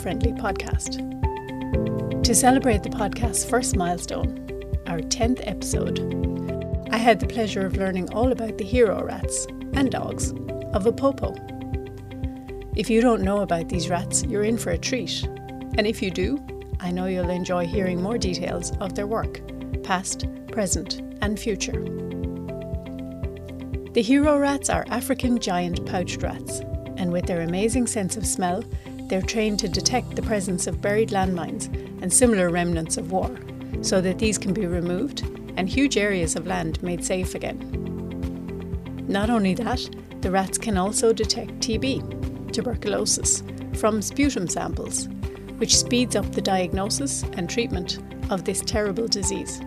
Friendly Podcast. To celebrate the podcast's first milestone, our 10th episode, I had the pleasure of learning all about the hero rats and dogs of Apopo. If you don't know about these rats, you're in for a treat. And if you do, I know you'll enjoy hearing more details of their work, past, present, and future. The hero rats are African giant pouched rats, and with their amazing sense of smell, they're trained to detect the presence of buried landmines and similar remnants of war, so that these can be removed and huge areas of land made safe again. Not only that, the rats can also detect TB, tuberculosis, from sputum samples, which speeds up the diagnosis and treatment of this terrible disease.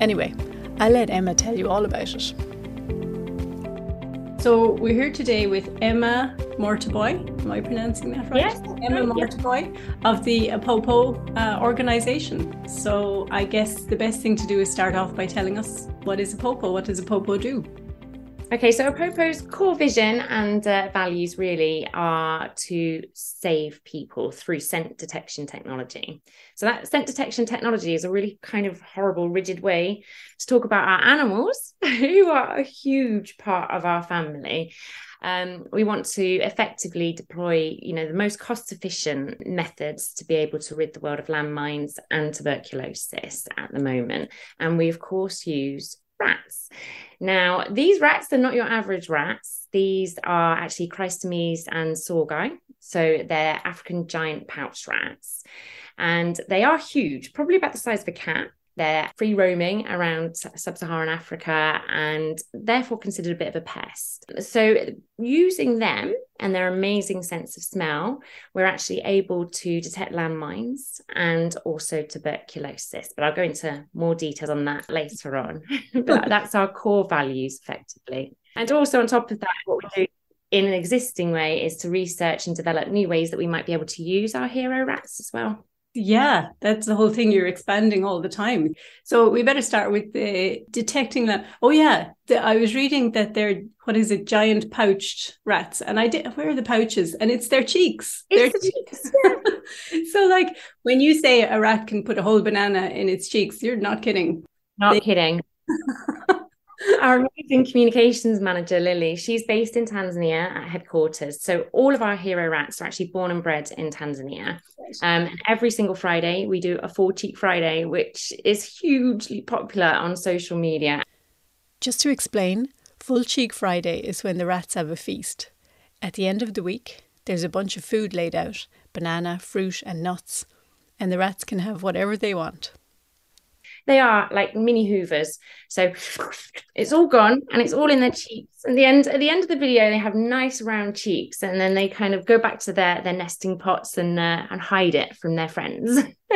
Anyway, I'll let Emma tell you all about it. So we're here today with Emma Mortaboy. Am I pronouncing that right? Yes. Emma Mortaboy of the Apopo uh, organization. So I guess the best thing to do is start off by telling us what is Apopo? What does Apopo do? Okay, so Apopo's core vision and uh, values really are to save people through scent detection technology. So, that scent detection technology is a really kind of horrible, rigid way to talk about our animals, who are a huge part of our family. Um, we want to effectively deploy, you know, the most cost-efficient methods to be able to rid the world of landmines and tuberculosis at the moment. And we, of course, use rats. Now, these rats are not your average rats. These are actually Cricetomys ansorgei. So they're African giant pouch rats. And they are huge, probably about the size of a cat. They're free roaming around sub Saharan Africa and therefore considered a bit of a pest. So, using them and their amazing sense of smell, we're actually able to detect landmines and also tuberculosis. But I'll go into more details on that later on. but that's our core values effectively. And also, on top of that, what we do in an existing way is to research and develop new ways that we might be able to use our hero rats as well. Yeah, that's the whole thing. You're expanding all the time. So we better start with the detecting that. Oh yeah, the, I was reading that they're what is it, giant pouched rats, and I did. Where are the pouches? And it's their cheeks. It's their the cheeks. so like when you say a rat can put a whole banana in its cheeks, you're not kidding. Not they- kidding. our amazing communications manager, Lily, she's based in Tanzania at headquarters. So all of our hero rats are actually born and bred in Tanzania. Um, and every single Friday, we do a Full Cheek Friday, which is hugely popular on social media. Just to explain, Full Cheek Friday is when the rats have a feast. At the end of the week, there's a bunch of food laid out banana, fruit, and nuts, and the rats can have whatever they want. They are like mini hoovers. So it's all gone and it's all in their cheeks. And the end at the end of the video, they have nice round cheeks, and then they kind of go back to their their nesting pots and uh, and hide it from their friends.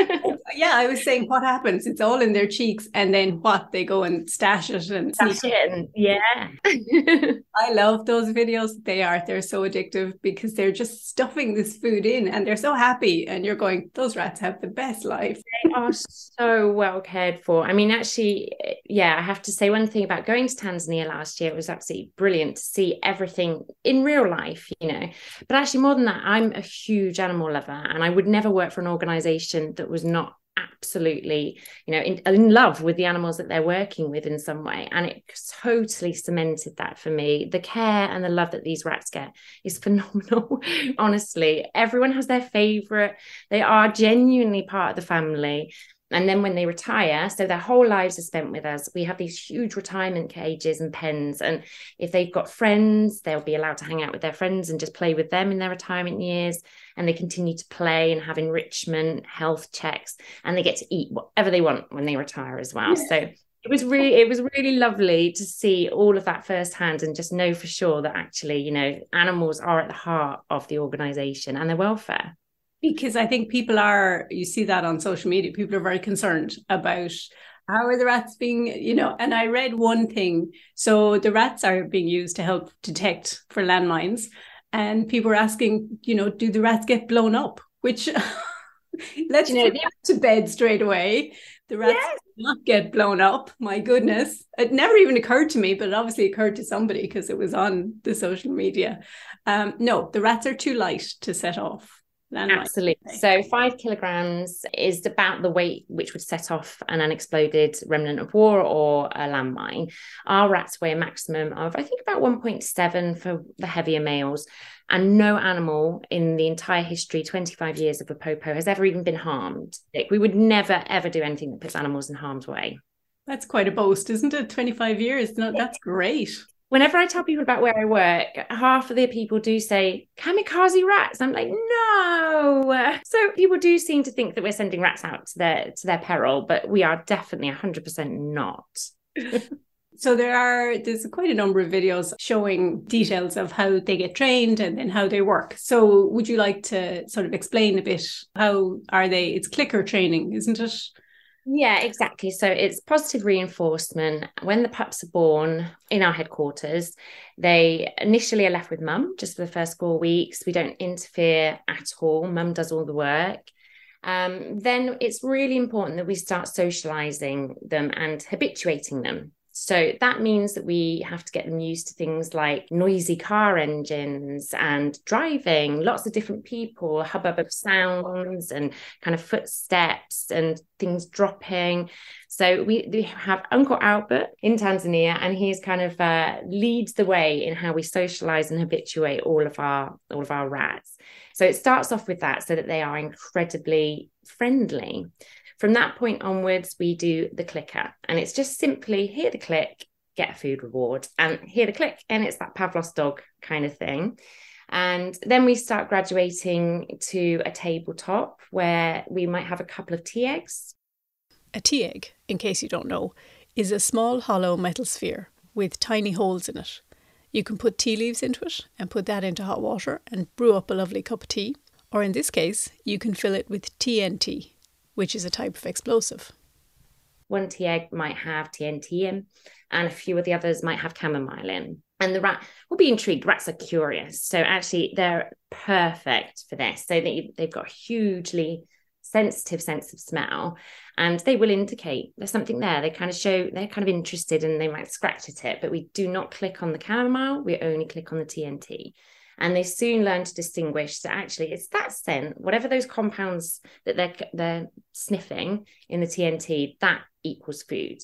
yeah, I was saying what happens? It's all in their cheeks, and then what? They go and stash it and stash it. And, yeah, I love those videos. They are. They're so addictive because they're just stuffing this food in, and they're so happy. And you're going, those rats have the best life. They are so well cared for. I mean, actually, yeah, I have to say one thing about going to Tanzania last year. It was absolutely brilliant to see everything in real life, you know. But actually, more than that, I'm a huge animal lover, and I would never work for an organization that was not absolutely you know in, in, love with the animals that they're working with in some way. And it totally cemented that for me. The care and the love that these rats get is phenomenal honestly. Everyone has their favorite. They are genuinely part of the family and then when they retire, so their whole lives are spent with us, we have these huge retirement cages and pens. And if they've got friends, they'll be allowed to hang out with their friends and just play with them in their retirement years. And they continue to play and have enrichment, health checks, and they get to eat whatever they want when they retire as well. Yeah. So it was really it was really lovely to see all of that firsthand and just know for sure that actually you know animals are at the heart of the organization and their welfare because I think people are, you see that on social media, people are very concerned about how are the rats being, you know, and I read one thing. So the rats are being used to help detect for landmines. And people are asking, you know, do the rats get blown up? Which let's you know, to bed straight away. the rats yes. not get blown up. My goodness. It never even occurred to me, but it obviously occurred to somebody because it was on the social media. Um, no, the rats are too light to set off. Absolutely. So five kilograms is about the weight which would set off an unexploded remnant of war or a landmine. Our rats weigh a maximum of, I think, about 1.7 for the heavier males. And no animal in the entire history, 25 years of the popo, has ever even been harmed. Like, we would never, ever do anything that puts animals in harm's way. That's quite a boast, isn't it? 25 years. No, that's great whenever I tell people about where I work, half of the people do say kamikaze rats. I'm like, no. So people do seem to think that we're sending rats out to their to their peril, but we are definitely 100% not. So there are there's quite a number of videos showing details of how they get trained and then how they work. So would you like to sort of explain a bit how are they? It's clicker training, isn't it? Yeah, exactly. So it's positive reinforcement. When the pups are born in our headquarters, they initially are left with mum just for the first four weeks. We don't interfere at all. Mum does all the work. Um, then it's really important that we start socializing them and habituating them so that means that we have to get them used to things like noisy car engines and driving, lots of different people, hubbub of sounds and kind of footsteps and things dropping. So we, we have Uncle Albert in Tanzania, and he's kind of uh, leads the way in how we socialize and habituate all of our all of our rats. So it starts off with that, so that they are incredibly friendly. From that point onwards, we do the clicker, and it's just simply hear the click, get a food reward, and hear the click, and it's that Pavlov's dog kind of thing. And then we start graduating to a tabletop where we might have a couple of tea eggs. A tea egg, in case you don't know, is a small hollow metal sphere with tiny holes in it. You can put tea leaves into it and put that into hot water and brew up a lovely cup of tea. Or in this case, you can fill it with TNT, which is a type of explosive. One tea egg might have TNT in, and a few of the others might have chamomile in. And the rat will be intrigued. Rats are curious. So actually, they're perfect for this. So they, they've got a hugely sensitive sense of smell and they will indicate there's something there. They kind of show they're kind of interested and they might scratch at it, but we do not click on the chamomile. We only click on the TNT and they soon learn to distinguish that actually it's that scent, whatever those compounds that they're they're sniffing in the TNT, that equals food.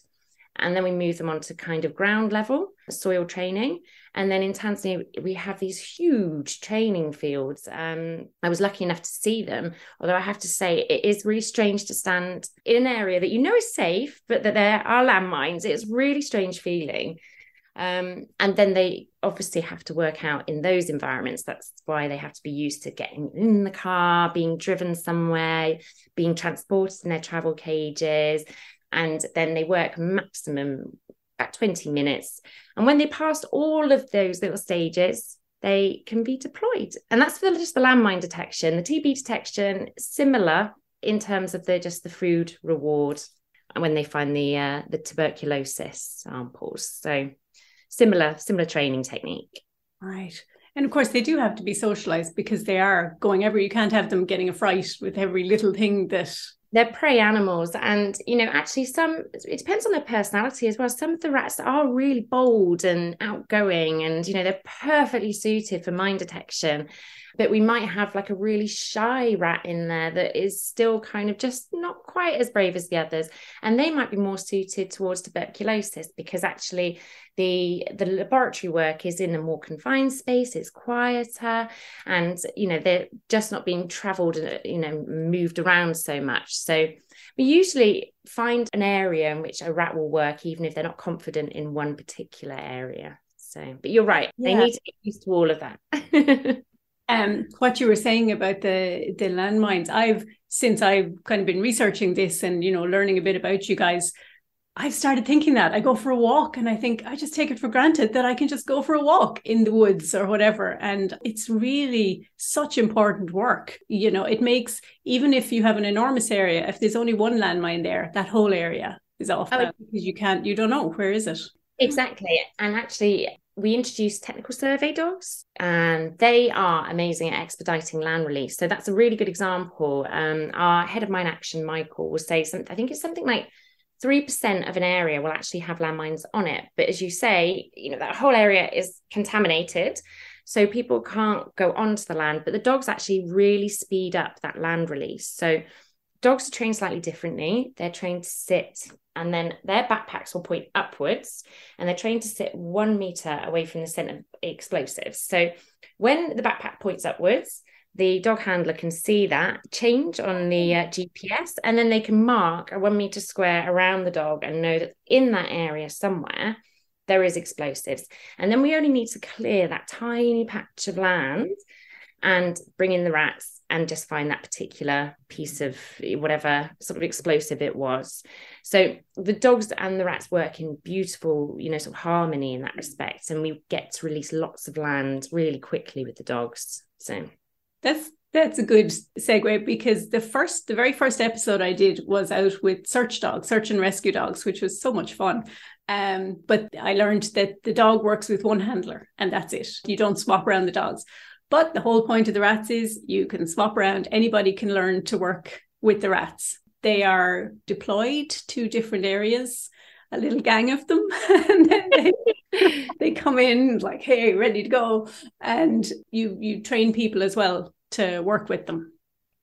And then we move them on to kind of ground level soil training. And then in Tanzania, we have these huge training fields. Um, I was lucky enough to see them, although I have to say it is really strange to stand in an area that you know is safe, but that there are landmines. It's really strange feeling. Um, and then they obviously have to work out in those environments. That's why they have to be used to getting in the car, being driven somewhere, being transported in their travel cages. And then they work maximum at 20 minutes. And when they pass all of those little stages, they can be deployed. And that's for just the landmine detection. The TB detection, similar in terms of the just the food reward when they find the uh, the tuberculosis samples. So similar similar training technique. Right. And of course they do have to be socialized because they are going everywhere. You can't have them getting a fright with every little thing that they're prey animals. And you know actually some it depends on their personality as well. Some of the rats are really bold and outgoing and you know they're perfectly suited for mine detection but we might have like a really shy rat in there that is still kind of just not quite as brave as the others. And they might be more suited towards tuberculosis because actually the the laboratory work is in a more confined space it's quieter and you know they're just not being traveled and you know moved around so much. So we usually find an area in which a rat will work even if they're not confident in one particular area. So but you're right yeah. they need to get used to all of that um, what you were saying about the the landmines, I've since I've kind of been researching this and you know learning a bit about you guys, I've started thinking that I go for a walk and I think I just take it for granted that I can just go for a walk in the woods or whatever. And it's really such important work. You know, it makes even if you have an enormous area, if there's only one landmine there, that whole area is off oh, because you can't, you don't know where is it. Exactly. And actually, we introduced technical survey dogs and they are amazing at expediting land release so that's a really good example um, our head of mine action michael will say something i think it's something like 3% of an area will actually have landmines on it. But as you say, you know, that whole area is contaminated. So people can't go onto the land, but the dogs actually really speed up that land release. So dogs are trained slightly differently. They're trained to sit and then their backpacks will point upwards and they're trained to sit one meter away from the center of explosives. So when the backpack points upwards, the dog handler can see that change on the uh, GPS, and then they can mark a one meter square around the dog and know that in that area somewhere there is explosives. And then we only need to clear that tiny patch of land and bring in the rats and just find that particular piece of whatever sort of explosive it was. So the dogs and the rats work in beautiful, you know, sort of harmony in that respect. And we get to release lots of land really quickly with the dogs. So that's that's a good segue because the first, the very first episode I did was out with search dogs, search and rescue dogs, which was so much fun. Um, but I learned that the dog works with one handler and that's it. You don't swap around the dogs. But the whole point of the rats is you can swap around. Anybody can learn to work with the rats. They are deployed to different areas, a little gang of them, and then they, they come in like, "Hey, ready to go," and you you train people as well to work with them.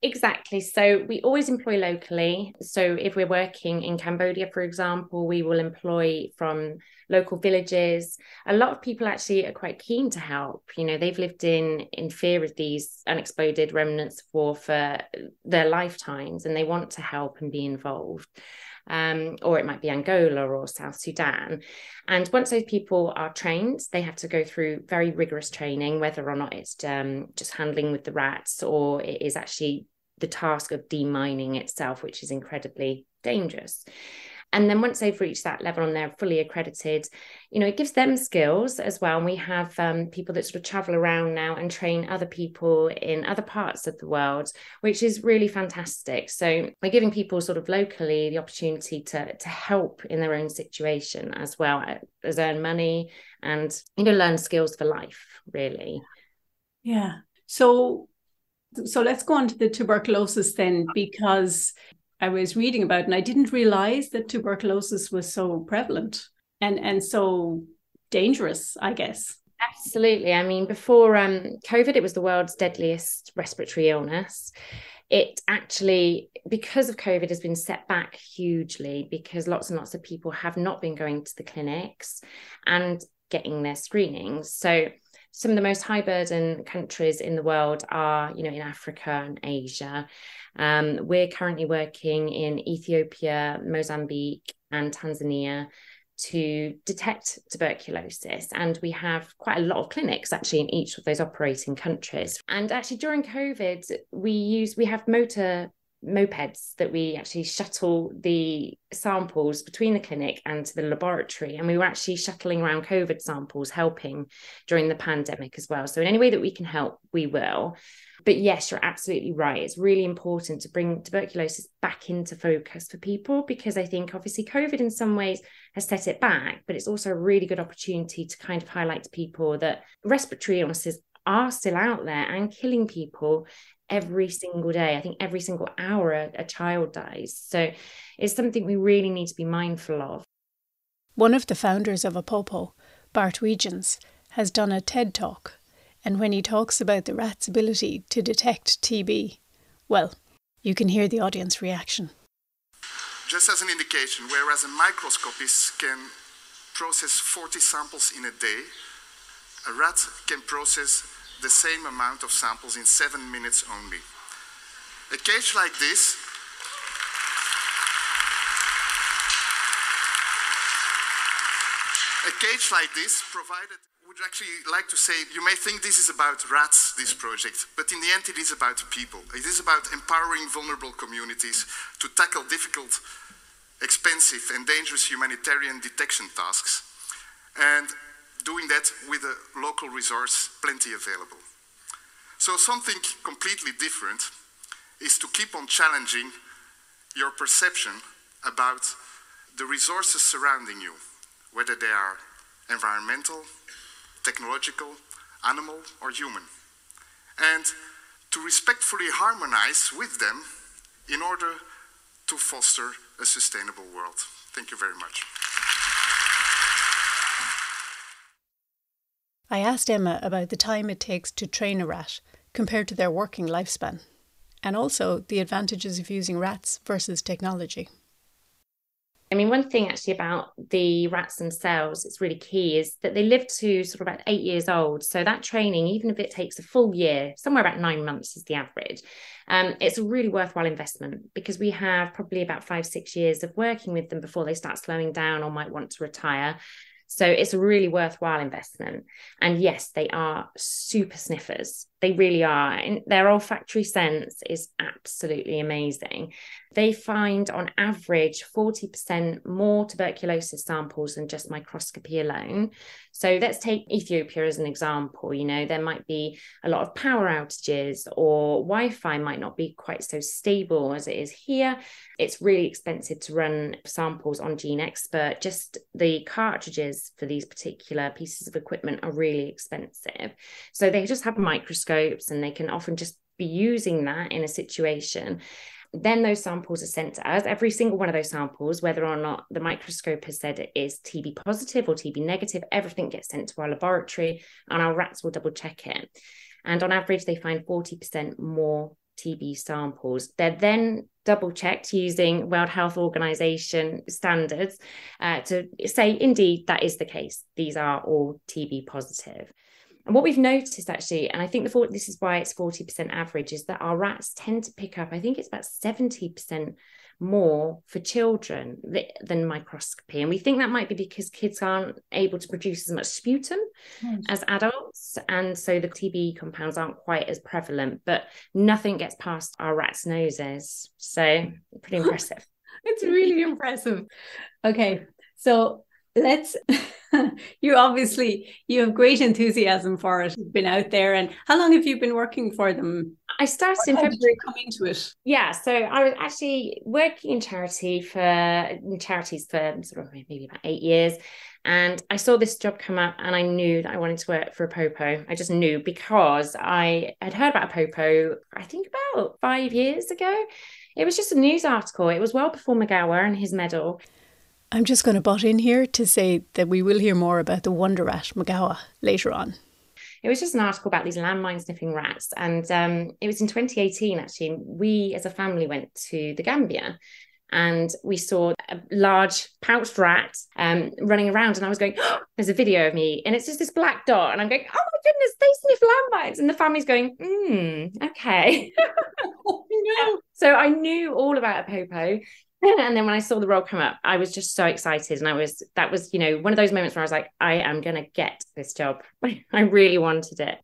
Exactly. So we always employ locally. So if we're working in Cambodia, for example, we will employ from local villages. A lot of people actually are quite keen to help. You know, they've lived in in fear of these unexploded remnants of war for their lifetimes, and they want to help and be involved um, or it might be Angola or South Sudan. And once those people are trained, they have to go through very rigorous training, whether or not it's um, just handling with the rats or it is actually the task of demining itself, which is incredibly dangerous. And then once they've reached that level and they're fully accredited, you know, it gives them skills as well. And we have um, people that sort of travel around now and train other people in other parts of the world, which is really fantastic. So we're giving people sort of locally the opportunity to to help in their own situation as well as earn money and you know learn skills for life. Really. Yeah. So so let's go on to the tuberculosis then, because I was reading about, and I didn't realize that tuberculosis was so prevalent and and so dangerous. I guess. Absolutely. I mean, before um, COVID, it was the world's deadliest respiratory illness. It actually, because of COVID, has been set back hugely because lots and lots of people have not been going to the clinics and getting their screenings. So some of the most high burden countries in the world are, you know, in Africa and Asia. Um, we're currently working in Ethiopia, Mozambique, and Tanzania to detect tuberculosis. And we have quite a lot of clinics actually in each of those operating countries. And actually during COVID, we use we have motor mopeds that we actually shuttle the samples between the clinic and to the laboratory. And we were actually shuttling around COVID samples, helping during the pandemic as well. So, in any way that we can help, we will. But yes, you're absolutely right. It's really important to bring tuberculosis back into focus for people because I think obviously COVID in some ways has set it back, but it's also a really good opportunity to kind of highlight to people that respiratory illnesses are still out there and killing people every single day. I think every single hour a, a child dies. So it's something we really need to be mindful of. One of the founders of Apopo, Bart Weetjens, has done a TED talk, and when he talks about the rat's ability to detect TB, well, you can hear the audience reaction. Just as an indication, whereas a microscopist can process 40 samples in a day, a rat can process the same amount of samples in seven minutes only. A cage like this a cage like this provided would actually like to say you may think this is about rats this project but in the end it is about people it is about empowering vulnerable communities to tackle difficult expensive and dangerous humanitarian detection tasks and doing that with a local resource plenty available. So something completely different is to keep on challenging your perception about the resources surrounding you, whether they are environmental, technological, animal, or human, and to respectfully harmonize with them in order to foster a sustainable world. Thank you very much. I asked Emma about the time it takes to train a rat compared to their working lifespan, and also the advantages of using rats versus technology. I mean, one thing actually about the rats themselves, it's really key, is that they live to sort of about eight years old. So that training, even if it takes a full year, somewhere about nine months is the average, um, it's a really worthwhile investment because we have probably about five, six years of working with them before they start slowing down or might want to retire. So it's a really worthwhile investment. And yes, they are super sniffers. They really are. And their olfactory sense is absolutely amazing. They find on average 40% more tuberculosis samples than just microscopy alone. So let's take Ethiopia as an example. You know, there might be a lot of power outages or Wi Fi might not be quite so stable as it is here. It's really expensive to run samples on GeneXpert. Just the cartridges for these particular pieces of equipment are really expensive. So they just have microscopes and they can often just be using that in a situation then those samples are sent to us. Every single one of those samples, whether or not the microscope has said it is TB positive or TB negative, everything gets sent to our laboratory and our rats will double check it. And on average, they find 40% more TB samples. They're then double checked using World Health Organization standards uh, to say, indeed, that is the case. These are all TB positive. And what we've noticed actually, and I think the this is why it's 40% average, is that our rats tend to pick up, I think it's about 70% more for children than microscopy. And we think that might be because kids aren't able to produce as much sputum yes. as adults. And so the TB compounds aren't quite as prevalent, but nothing gets past our rats' noses. So pretty impressive. it's really impressive. Okay. So let's you obviously you have great enthusiasm for it. You've been out there and how long have you been working for them? I started in february. come into it? Yeah so i was actually working in charity for in charities for sort of maybe about eight years and i saw this job come up and i knew that i wanted to work for Apopo i just knew because i had heard about Apopo i think about five years ago. It was just a news article. It was well before Magawa and his medal I'm just going to butt in here to say that we will hear more about the wonder rat Magawa later on. It was just an article about these landmine sniffing rats. And um, it was in 2018, actually. We as a family went to the Gambia and we saw a large pouched rat um, running around. And I was going, oh, There's a video of me. And it's just this black dot. And I'm going, Oh my goodness, they sniff landmines. And the family's going, Hmm, okay. no. So I knew all about Apopo. and then when I saw the role come up, I was just so excited. And I was, that was, you know, one of those moments where I was like, I am going to get this job. I really wanted it.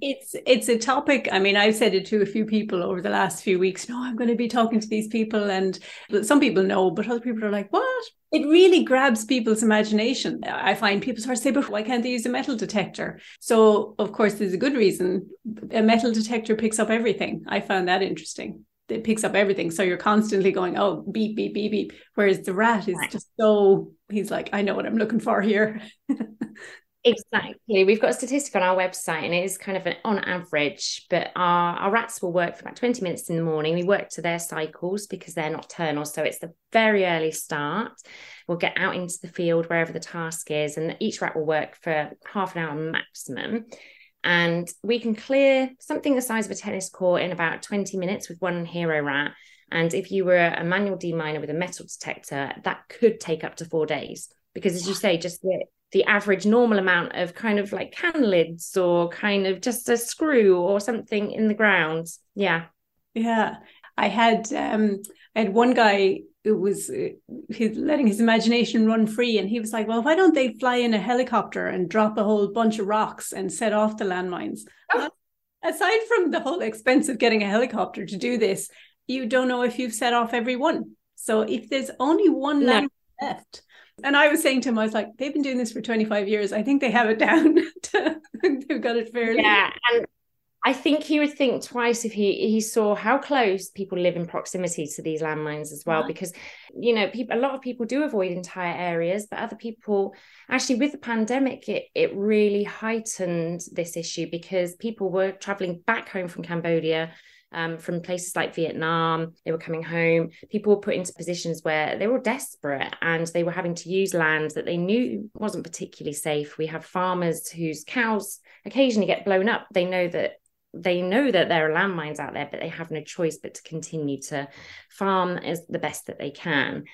It's it's a topic. I mean, I've said it to a few people over the last few weeks. No, I'm going to be talking to these people, and some people know, but other people are like, "What?" It really grabs people's imagination. I find people start to say, "But why can't they use a metal detector?" So, of course, there's a good reason. A metal detector picks up everything. I found that interesting it picks up everything. So you're constantly going, oh, beep, beep, beep, beep. Whereas the rat is just so, he's like, I know what I'm looking for here. exactly. We've got a statistic on our website and it is kind of an on average, but our, our rats will work for about 20 minutes in the morning. We work to their cycles because they're nocturnal. So it's the very early start. We'll get out into the field wherever the task is, and each rat will work for half an hour maximum and we can clear something the size of a tennis court in about 20 minutes with one hero rat. And if you were a manual deminer with a metal detector, that could take up to four days. Because as you say, just the, the average normal amount of kind of like can lids or kind of just a screw or something in the ground. Yeah. Yeah. I had um I had one guy it was uh, his, letting his imagination run free. And he was like, well, why don't they fly in a helicopter and drop a whole bunch of rocks and set off the landmines? Oh. Aside from the whole expense of getting a helicopter to do this, you don't know if you've set off every one. So if there's only one no. landmine left, and I was saying to him, I was like, they've been doing this for 25 years. I think they have it down. to, They've got it fairly. Yeah. And I think he would think twice if he he saw how close people live in proximity to these landmines as well, because you know, people a lot of people do avoid entire areas, but other people actually with the pandemic, it it really heightened this issue because people were traveling back home from Cambodia um, from places like Vietnam. They were coming home. People were put into positions where they were desperate and they were having to use land that they knew wasn't particularly safe. We have farmers whose cows occasionally get blown up. They know that they know that there are landmines out there, but they have no choice but to continue to farm as the best that they can.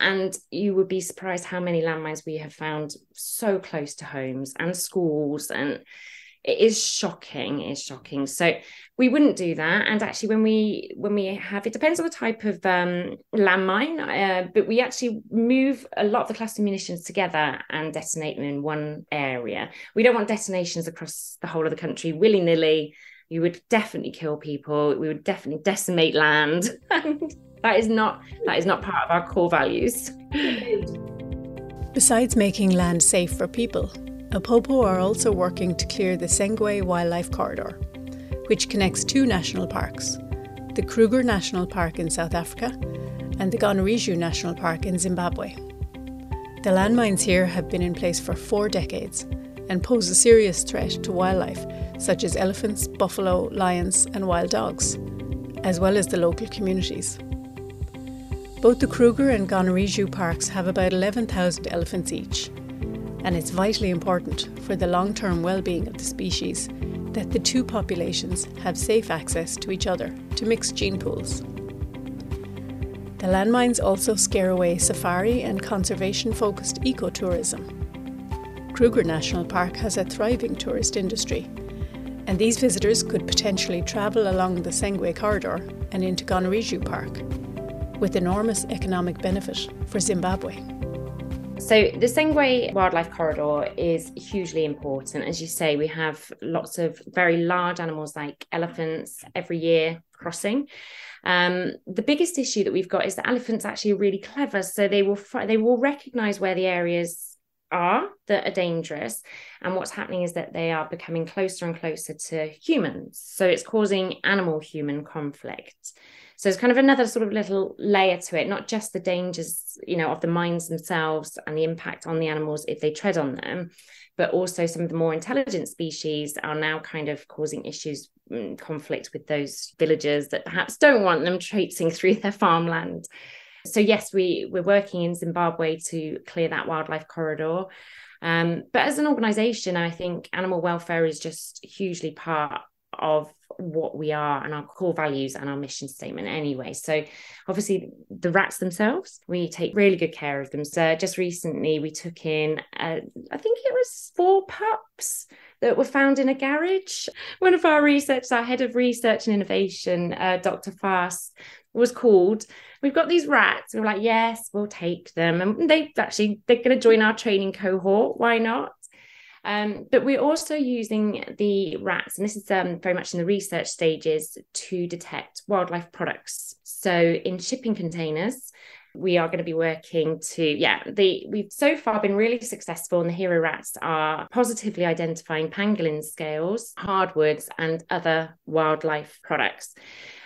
And you would be surprised how many landmines we have found so close to homes and schools. And it is shocking. It is shocking. So we wouldn't do that. And actually, when we when we have it depends on the type of um, landmine, uh, but we actually move a lot of the cluster munitions together and detonate them in one area. We don't want detonations across the whole of the country willy nilly. You would definitely kill people. We would definitely decimate land. that is not that is not part of our core values. Besides making land safe for people, Apopo are also working to clear the Sengwe Wildlife Corridor, which connects two national parks the Kruger National Park in South Africa and the Gonarezhou National Park in Zimbabwe. The landmines here have been in place for four decades and pose a serious threat to wildlife such as elephants, buffalo, lions, and wild dogs, as well as the local communities. Both the Kruger and Gonarezhou parks have about 11,000 elephants each, and it's vitally important for the long term well being of the species that the two populations have safe access to each other to mix gene pools. The landmines also scare away safari and conservation focused ecotourism. Kruger National Park has a thriving tourist industry, and these visitors could potentially travel along the Sengwe corridor and into Gonarezhou Park with enormous economic benefit for Zimbabwe. So, the Sengwe Wildlife Corridor is hugely important. As you say, we have lots of very large animals like elephants every year crossing. Um, the biggest issue that we've got is that elephants actually are really clever, so they will they will recognise where the areas are that are dangerous, and what's happening is that they are becoming closer and closer to humans. So it's causing animal-human conflict. So it's kind of another sort of little layer to it, not just the dangers, you know, of the mines themselves and the impact on the animals if they tread on them, but also some of the more intelligent species are now kind of causing issues, mm, conflict with those villagers that perhaps don't want them traipsing through their farmland. So yes, we we're working in Zimbabwe to clear that wildlife corridor. Um, but as an organization, I think animal welfare is just hugely part of what we are and our core values and our mission statement anyway. So obviously the rats themselves, we take really good care of them. So just recently we took in uh, I think it was four pups that were found in a garage. One of our research, our head of research and innovation, uh, Dr. Fast, was called. We've got these rats. We we're like, yes, we'll take them. And they actually they're going to join our training cohort. Why not? Um, but we're also using the rats, and this is um, very much in the research stages, to detect wildlife products. So in shipping containers, we are going to be working to yeah the we've so far been really successful and the hero rats are positively identifying pangolin scales hardwoods and other wildlife products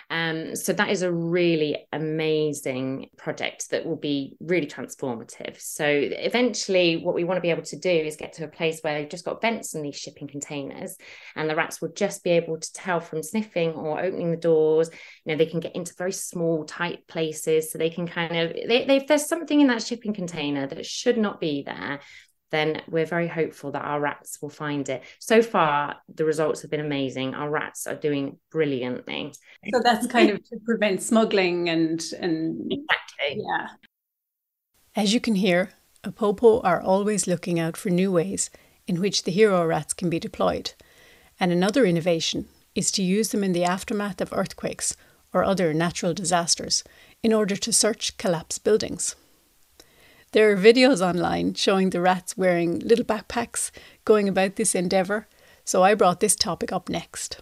um, so that is a really amazing project that will be really transformative. So eventually, what we want to be able to do is get to a place where they've just got vents in these shipping containers, and the rats will just be able to tell from sniffing or opening the doors. You know, they can get into very small, tight places, so they can kind of they, they, if there's something in that shipping container that should not be there, then we're very hopeful that our rats will find it. So far, the results have been amazing. Our rats are doing brilliantly. So that's kind of to prevent smuggling and and exactly. yeah. As you can hear, Apopo are always looking out for new ways in which the hero rats can be deployed. And another innovation is to use them in the aftermath of earthquakes or other natural disasters in order to search collapsed buildings. There are videos online showing the rats wearing little backpacks going about this endeavour, so I brought this topic up next.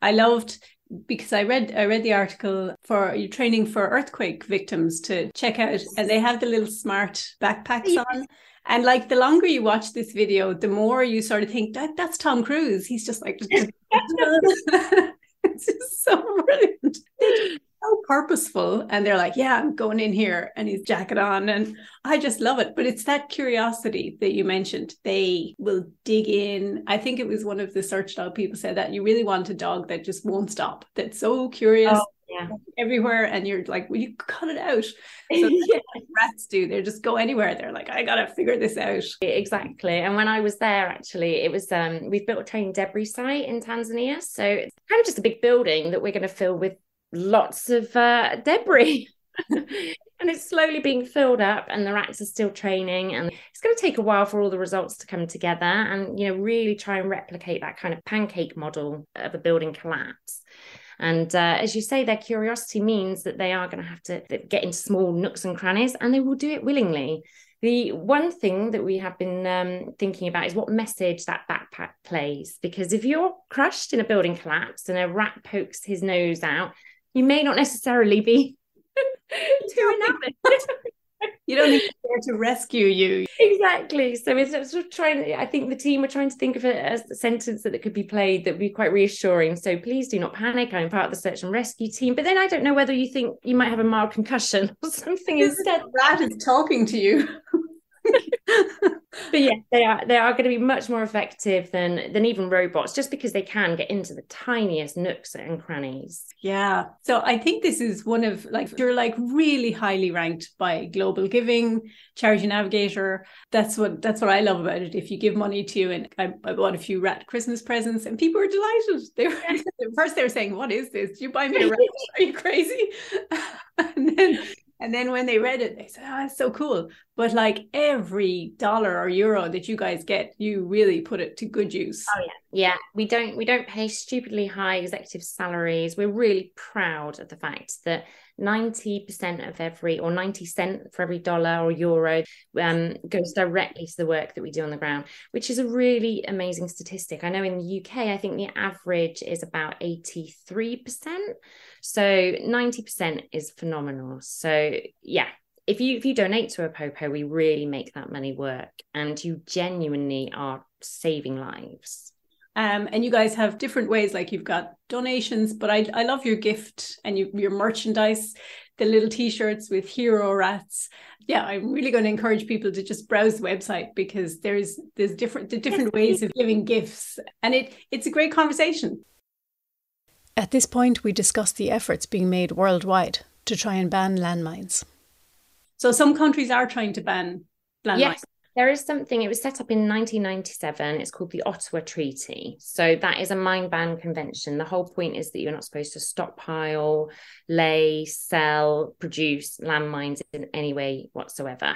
I loved because I read I read the article for you training for earthquake victims to check out and they have the little smart backpacks on. And like the longer you watch this video, the more you sort of think that that's Tom Cruise. He's just like it's just so brilliant. So purposeful. And they're like yeah i'm going in here and he's jacket on. And i just love it. But it's that curiosity that you mentioned. They will dig in. I think it was one of the search dog people said that you really want a dog that just won't stop that's so curious oh, yeah. everywhere. And you're like will you cut it out. So yeah. like rats do. They just go anywhere. They're like i gotta figure this out. Exactly. And when i was there actually it was um we've built a train debris site in tanzania. So it's kind of just a big building that we're going to fill with lots of uh, debris. and it's slowly being filled up and the rats are still training and it's going to take a while for all the results to come together and you know really try and replicate that kind of pancake model of a building collapse and uh, as you say their curiosity means that they are going to have to get into small nooks and crannies and they will do it willingly the one thing that we have been um, thinking about is what message that backpack plays because if you're crushed in a building collapse and a rat pokes his nose out you may not necessarily be too enamored. you don't need there to rescue you. Exactly. So it's sort of trying. I think the team were trying to think of it as a sentence that it could be played that would be quite reassuring. So please do not panic. I'm part of the search and rescue team. But then I don't know whether you think you might have a mild concussion or something instead. Rat is talking to you. But yeah, they are they are going to be much more effective than than even robots, just because they can get into the tiniest nooks and crannies. Yeah. So I think this is one of like you're like really highly ranked by Global Giving, Charity Navigator. That's what that's what I love about it. If you give money to and I, I bought a few rat Christmas presents and people were delighted. They were first they were saying, "What is this? Do you buy me a rat? Are you crazy?" and then and then when they read it, they said, "Oh, it's so cool." But like every dollar or euro that you guys get, you really put it to good use. Oh yeah, yeah. We don't we don't pay stupidly high executive salaries. We're really proud of the fact that 90% of every or 90 cent for every dollar or euro um, goes directly to the work that we do on the ground which is a really amazing statistic. I know in the uk i think the average is about 83% so 90% is phenomenal. So yeah if you if you donate to Apopo, we really make that money work and you genuinely are saving lives um, and you guys have different ways, like you've got donations, but I, I love your gift and you, your merchandise, the little t-shirts with hero rats. Yeah, I'm really going to encourage people to just browse the website because there's there's different the different ways of giving gifts, and it it's a great conversation. At this point, we discuss the efforts being made worldwide to try and ban landmines. So some countries are trying to ban landmines. Yes, there is something, it was set up in 1997. It's called the Ottawa Treaty. So that is a mine ban convention. The whole point is that you're not supposed to stockpile, lay, sell, produce landmines in any way whatsoever.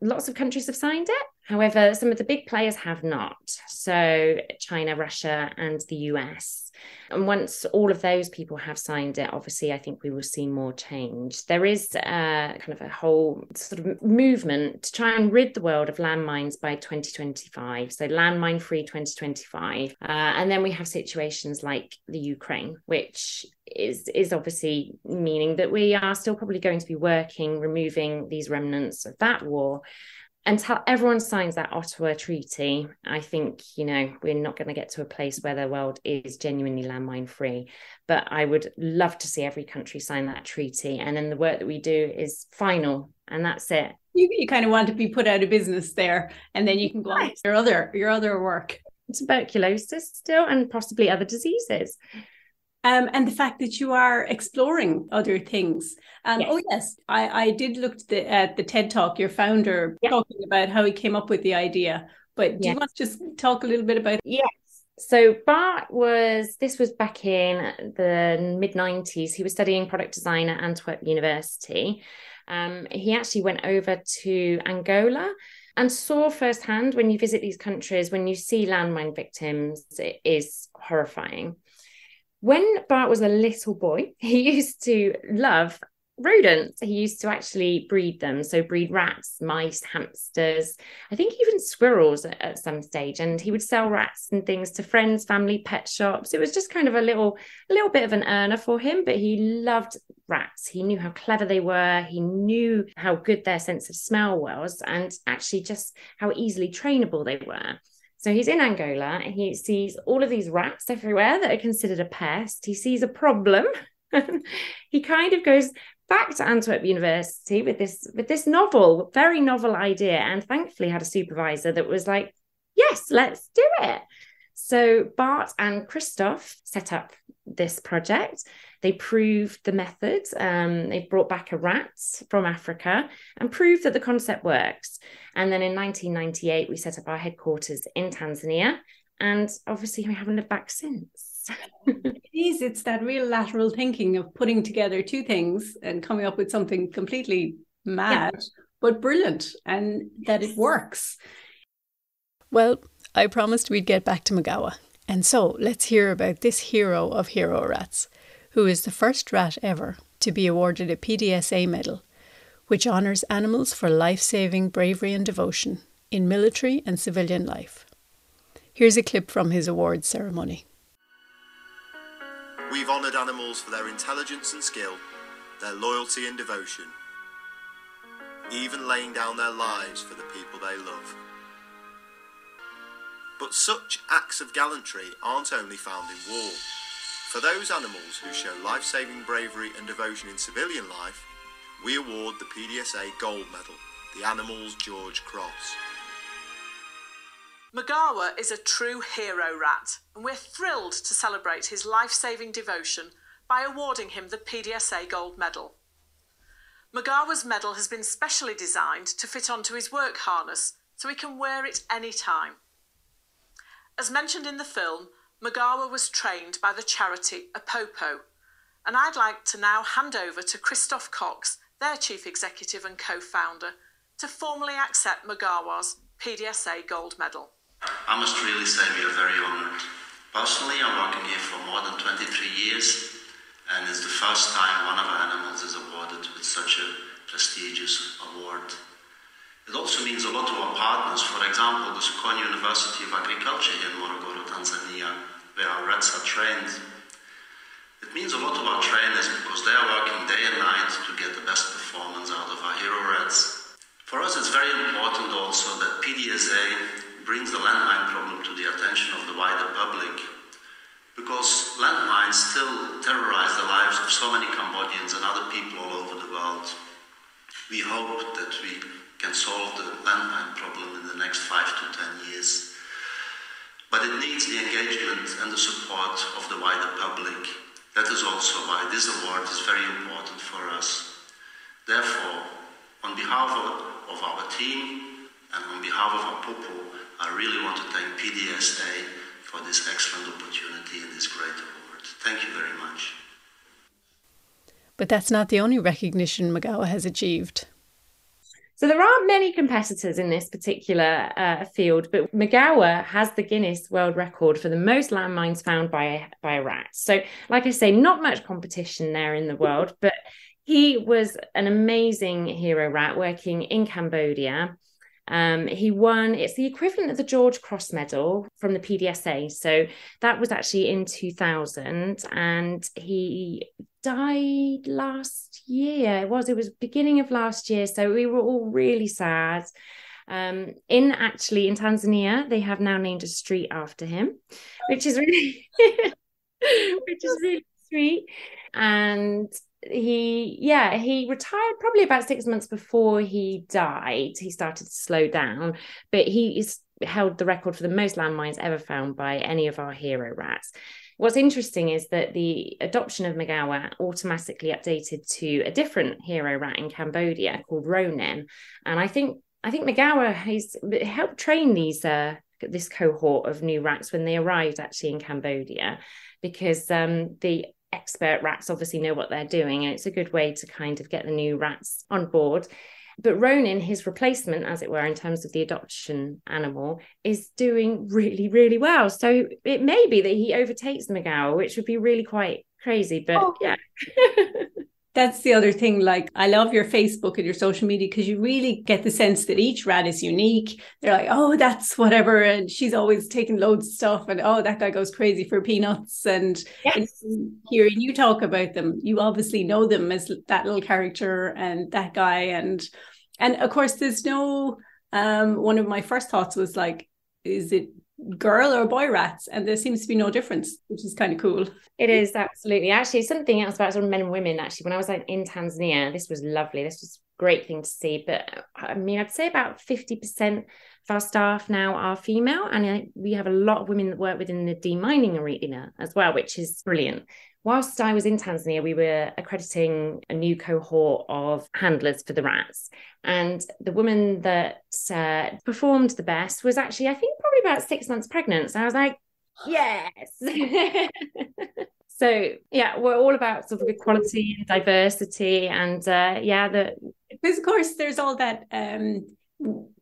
Lots of countries have signed it. However, some of the big players have not. So China, Russia, and the US. And once all of those people have signed it, obviously, I think we will see more change. There is uh, kind of a whole sort of movement to try and rid the world of landmines by 2025. So, landmine free 2025. Uh, and then we have situations like the Ukraine, which is is obviously meaning that we are still probably going to be working removing these remnants of that war until everyone signs that Ottawa Treaty, I think, you know, we're not going to get to a place where the world is genuinely landmine free. But I would love to see every country sign that treaty. And then the work that we do is final, and that's it. You, you kind of want to be put out of business there, and then you can go on your other your other work. Tuberculosis still, and possibly other diseases um, and the fact that you are exploring other things. Um, yes. Oh yes, I, I did look at the, at the TED Talk. Your founder talking about how he came up with the idea. But do yes. you want to just talk a little bit about? It? Yes. So Bart was this was back in the mid '90s. He was studying product design at Antwerp University. Um, he actually went over to Angola and saw firsthand when you visit these countries, when you see landmine victims, it is horrifying when Bart was a little boy, he used to love rodents. He used to actually breed them. So breed rats, mice, hamsters, I think even squirrels at, at, some stage. And he would sell rats and things to friends, family, pet shops. It was just kind of a little, a little bit of an earner for him, but he loved rats. He knew how clever they were. He knew how good their sense of smell was and actually just how easily trainable they were. So he's in Angola he sees all of these rats everywhere that are considered a pest. He sees a problem he kind of goes back to Antwerp University with this with this novel, very novel idea, and thankfully had a supervisor that was like, "Yes, let's do it." So Bart and Christophe set up this project. They proved the method. Um, they brought back a rat from Africa and proved that the concept works. And then in 1998, we set up our headquarters in Tanzania. And obviously, we haven't looked back since. it is. It's that real lateral thinking of putting together two things and coming up with something completely mad, yeah. but brilliant, and that it works. Well, I promised we'd get back to Magawa. And so let's hear about this hero of hero rats, who is the first rat ever to be awarded a PDSA medal, which honours animals for life saving bravery and devotion in military and civilian life. Here's a clip from his awards ceremony. We've honoured animals for their intelligence and skill, their loyalty and devotion, even laying down their lives for the people they love. But such acts of gallantry aren't only found in war. For those animals who show life-saving bravery and devotion in civilian life, we award the PDSA Gold Medal, the Animals George Cross. Magawa is a true hero rat, and we're thrilled to celebrate his life-saving devotion by awarding him the PDSA Gold Medal. Magawa's medal has been specially designed to fit onto his work harness so he can wear it any time. As mentioned in the film, Magawa was trained by the charity Apopo, and I'd like to now hand over to Christophe Cox, their chief executive and co founder, to formally accept Magawa's PDSA Gold Medal. I must really say we are very honoured. Personally, I'm working here for more than 23 years, and it's the first time one of our animals is awarded with such a prestigious award. It also means a lot to our partners, for example, the Sokoine University of Agriculture here in Morogoro, Tanzania, where our rats are trained. It means a lot to our trainers because they are working day and night to get the best performance out of our hero rats. For us, it's very important also that PDSA brings the landmine problem to the attention of the wider public because landmines still terrorize the lives of so many Cambodians and other people all over the world. We hope that we can solve the landmine problem in the next five to ten years. But it needs the engagement and the support of the wider public. That is also why this award is very important for us. Therefore, on behalf of, of our team and on behalf of Apopo, I really want to thank PDSA for this excellent opportunity and this great award. Thank you very much. But that's not the only recognition Magawa has achieved. So there aren't many competitors in this particular uh, field, but Magawa has the Guinness World Record for the most landmines found by by a rat. So, like I say, not much competition there in the world, but he was an amazing hero rat working in Cambodia. Um, he won, it's the equivalent of the George Cross Medal from the PDSA. So that was actually in 2000. And he died last year. It was, it was beginning of last year. So we were all really sad. Um, in actually in Tanzania, they have now named a street after him, which is really, which is really sweet. And he yeah he retired probably about six months before he died he started to slow down but he is held the record for the most landmines ever found by any of our hero rats what's interesting is that the adoption of Magawa automatically updated to a different hero rat in Cambodia called Ronin. And I think I think Magawa has helped train these uh, this cohort of new rats when they arrived actually in Cambodia because um, the expert rats obviously know what they're doing and it's a good way to kind of get the new rats on board but Ronin, his replacement, as it were, in terms of the adoption animal, is doing really, really well. So it may be that he overtakes Magawa, which would be really quite crazy. But oh. yeah. That's the other thing. Like, I love your Facebook and your social media because you really get the sense that each rat is unique. They're like, oh, that's whatever. And she's always taking loads of stuff. And oh, that guy goes crazy for peanuts. And, yes. and hearing you talk about them, you obviously know them as that little character and that guy. And, and of course, there's no, um, one of my first thoughts was like, is it girl or boy rats, and there seems to be no difference, which is kind of cool. It is absolutely. Actually, something else about sort of men and women. Actually, when I was like in Tanzania, this was lovely. This was a great thing to see. But I mean, I'd say about fifty percent of our staff now are female, and we have a lot of women that work within the demining arena as well, which is brilliant whilst I was in Tanzania, we were accrediting a new cohort of handlers for the rats. And the woman that uh, performed the best was actually, I think, probably about six months pregnant. So I was like, yes. so yeah, we're all about sort of equality and diversity. And uh, yeah, the because of course there's all that um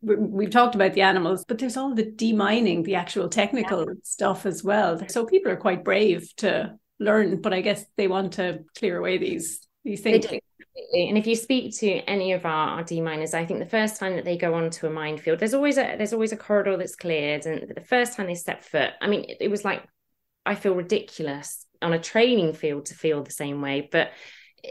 we've talked about the animals, but there's all the demining, the actual technical yeah. stuff as well. So people are quite brave to learn, but I guess they want to clear away these these things. And if you speak to any of our, our deminers, I think the first time that they go onto a minefield, there's always a there's always a corridor that's cleared, and the first time they step foot, I mean, it, it was like I feel ridiculous on a training field to feel the same way, but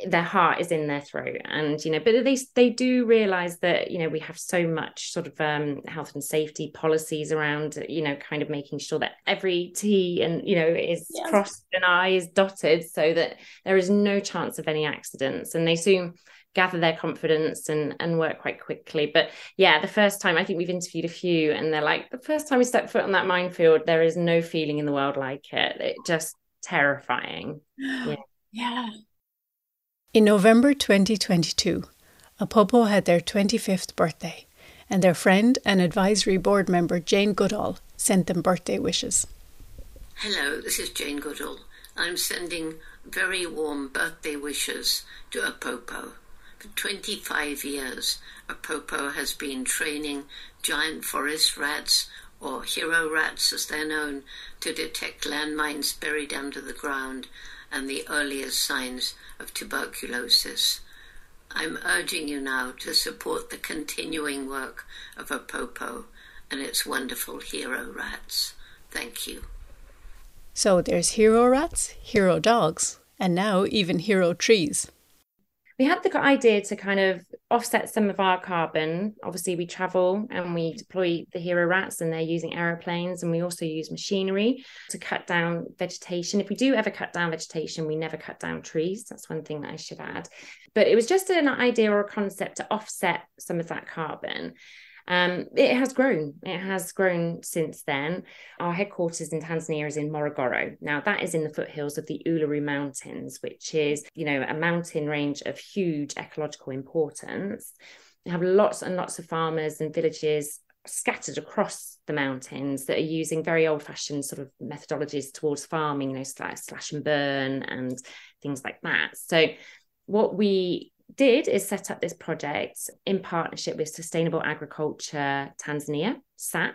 their heart is in their throat. And you know but they they do realize that you know we have so much sort of um, health and safety policies around you know kind of making sure that every t and you know is crossed and i is dotted so that there is no chance of any accidents. And they soon gather their confidence and and work quite quickly. But yeah the first time i think we've interviewed a few and they're like the first time we step foot on that minefield there is no feeling in the world like it. It just terrifying. Yeah. Yeah in November 2022, Apopo had their 25th birthday, and their friend and advisory board member Jane Goodall sent them birthday wishes. Hello, this is Jane Goodall. I'm sending very warm birthday wishes to Apopo. For 25 years, Apopo has been training giant forest rats, or hero rats as they're known, to detect landmines buried under the ground and the earliest signs of tuberculosis. I'm urging you now to support the continuing work of Apopo and its wonderful hero rats. Thank you. So there's hero rats, hero dogs, and now even hero trees we had the idea to kind of offset some of our carbon. Obviously, we travel and we deploy the hero rats, and they're using aeroplanes, and we also use machinery to cut down vegetation. If we do ever cut down vegetation, we never cut down trees. That's one thing that I should add. But it was just an idea or a concept to offset some of that carbon. Um, it has grown. It has grown since then. Our headquarters in Tanzania is in Morogoro. Now, that is in the foothills of the Uluguru Mountains, which is, you know, a mountain range of huge ecological importance. We have lots and lots of farmers and villages scattered across the mountains that are using very old fashioned sort of methodologies towards farming, you know, slash, slash and burn and things like that. So, what we did is set up this project in partnership with Sustainable Agriculture Tanzania, SAT,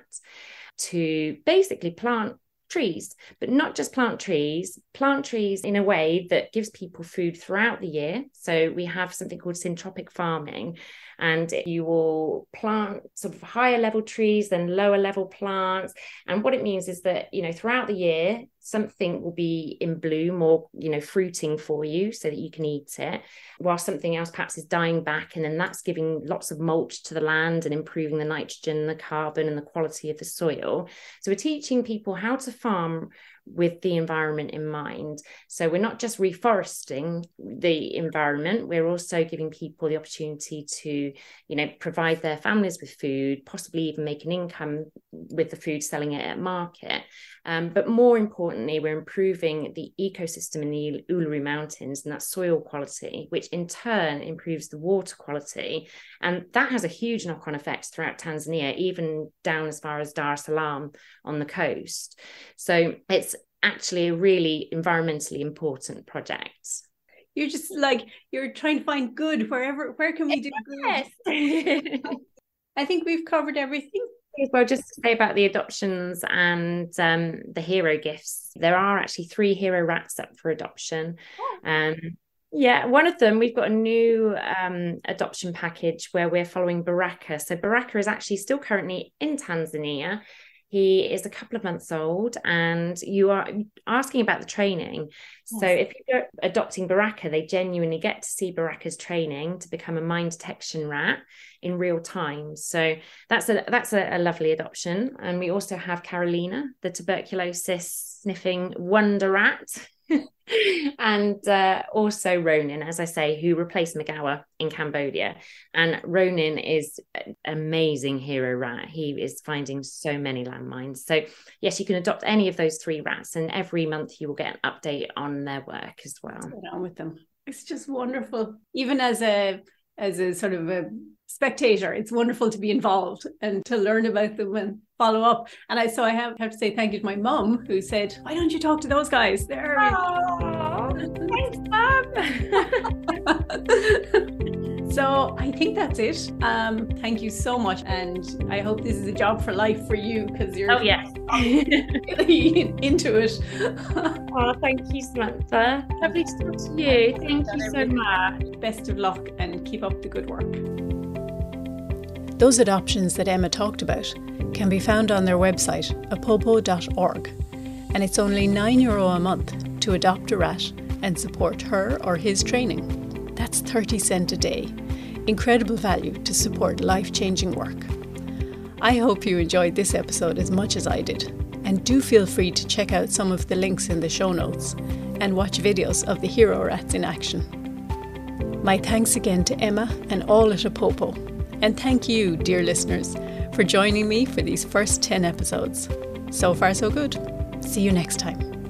to basically plant trees, but not just plant trees, plant trees in a way that gives people food throughout the year. So we have something called syntropic farming, and you will plant sort of higher level trees than lower level plants. And what it means is that, you know, throughout the year, something will be in bloom or you know fruiting for you so that you can eat it while something else perhaps is dying back and then that's giving lots of mulch to the land and improving the nitrogen the carbon and the quality of the soil so we're teaching people how to farm with the environment in mind. So we're not just reforesting the environment, we're also giving people the opportunity to, you know, provide their families with food, possibly even make an income with the food selling it at market. Um, but more importantly, we're improving the ecosystem in the Uluguru Mountains and that soil quality, which in turn improves the water quality. And that has a huge knock on effect throughout Tanzania, even down as far as Dar es Salaam on the coast. So it's actually a really environmentally important project you're just like you're trying to find good wherever where can we do yes. good i think we've covered everything well just to say about the adoptions and um, the hero gifts there are actually three hero rats up for adoption oh. um, yeah, one of them, we've got a new um, adoption package where we're following Baraka. So, Baraka is actually still currently in Tanzania. He is a couple of months old, and you are asking about the training. Yes. So, if you're adopting Baraka, they genuinely get to see Baraka's training to become a mine detection rat. In real time. So that's a that's a, a lovely adoption. And we also have Carolina, the tuberculosis sniffing wonder rat. and uh, also Ronin, as I say, who replaced Magawa in Cambodia. And Ronin is an amazing hero rat. He is finding so many landmines. So, yes, you can adopt any of those three rats, and every month you will get an update on their work as well. On with them. It's just wonderful. Even as a as a sort of a spectator. It's wonderful to be involved and to learn about them and follow up. And I so I have, have to say thank you to my mum who said, "Why don't you talk to those guys?" They're oh, thanks, mum. So I think that's it. Um, thank you so much, and I hope this is a job for life for you because you're oh yes into it. oh, thank you, Samantha. Lovely to talk to you. Thank you so much. Best of luck, and keep up the good work. Those adoptions that Emma talked about can be found on their website, apopo.org, and it's only €9 Euro a month to adopt a rat and support her or his training. That's 30 cent a day. Incredible value to support life changing work. I hope you enjoyed this episode as much as I did, and do feel free to check out some of the links in the show notes and watch videos of the hero rats in action. My thanks again to Emma and all at Apopo, and thank you, dear listeners, for joining me for these first 10 episodes. So far, so good. See you next time.